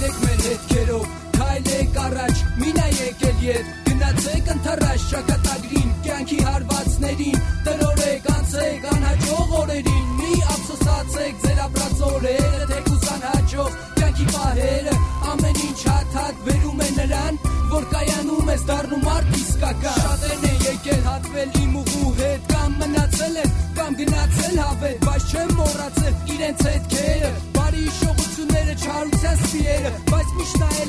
Քայլեք մեր հետքերով, քայլեք առաջ, մի նայեք էլ ետ, գնացեք ընթառաշ շակատագրին, կյանքի հարվածներին, տրորեք, անցեք անհաջող օրերին, մի ափսոսացեք ձեր ապրած օրերը, թեկուս անհաջող կյանքի պահերը, ամեն ինչ հաթաթ վերում է նրան, որ կայանում ես դառնում արդ իսկական։ Շատերն են եկել հատվել իմ ուղու հետ, կամ մնացել են, կամ գնացել հավեր, բայց չեմ մոռացել իրենց հետքերը,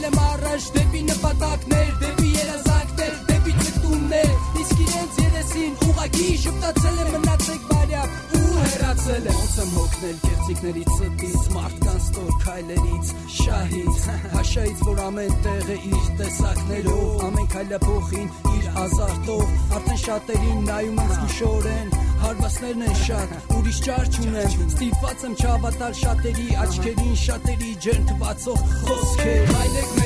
նայել եմ առաջ դեպի նպատակներ, դեպի երազանքներ, դեպի ցկտումներ, իսկ իրենց երեսին ուղակի շփտացել եմ մնացեք հեռացել եմ ոնց եմ հոգնել կերծիկներից ստից մարդկանց տոր քայլերից շահից հաշայից որ ամեն տեղ է իր տեսակներով ամեն քայլը փոխին իր ազարտով արդեն շատերին նայում ինձ գիշորեն հարվածներն են շատ ուրիշ ճար չունեմ ստիպված եմ չհավատալ շատերի աչքերին շատերի ջերմթվածող խոսքեր քայլեք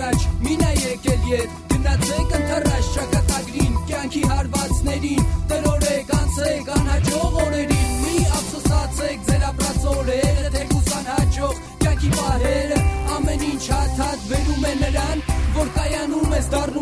առաջ մի նայեք էլ ետ գնացեք ընթրաշ շակատագրին կյանքի հարվածներին տրորեք անցեք անհաջող օրերին մի ափսոսացեք ձեր ապրած օրերը թեկուս անհաջող կյանքի պահերը ամեն ինչ հաթաթ վերում է նրան որ կայանում ես դառնում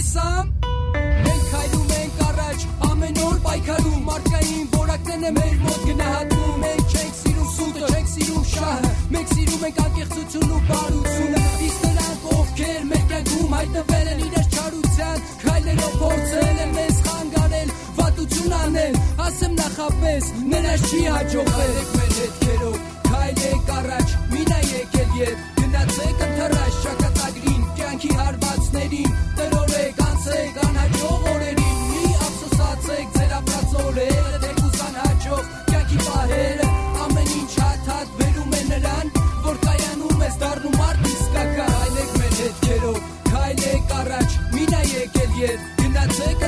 Sam Մենք քայլում ենք առաջ ամեն օր պայքարում մարդկային որակներն է մեր մոտ գնահատում մենք չենք սիրում սուտը չենք սիրում շահը մենք սիրում ենք անկեղծությունն ու բարությունը իսկ նրանք ովքեր մեր կյանքում հայտնվել են իրենց չարության քայլերով փորձել են մեզ խանգարել վատություն անել ասեմ նախապես նրանց չի հաջողվել մեր հետքերով քայլեք առաջ մի նայեք էլ ետ գնացեք ընթրաշ years. Can I take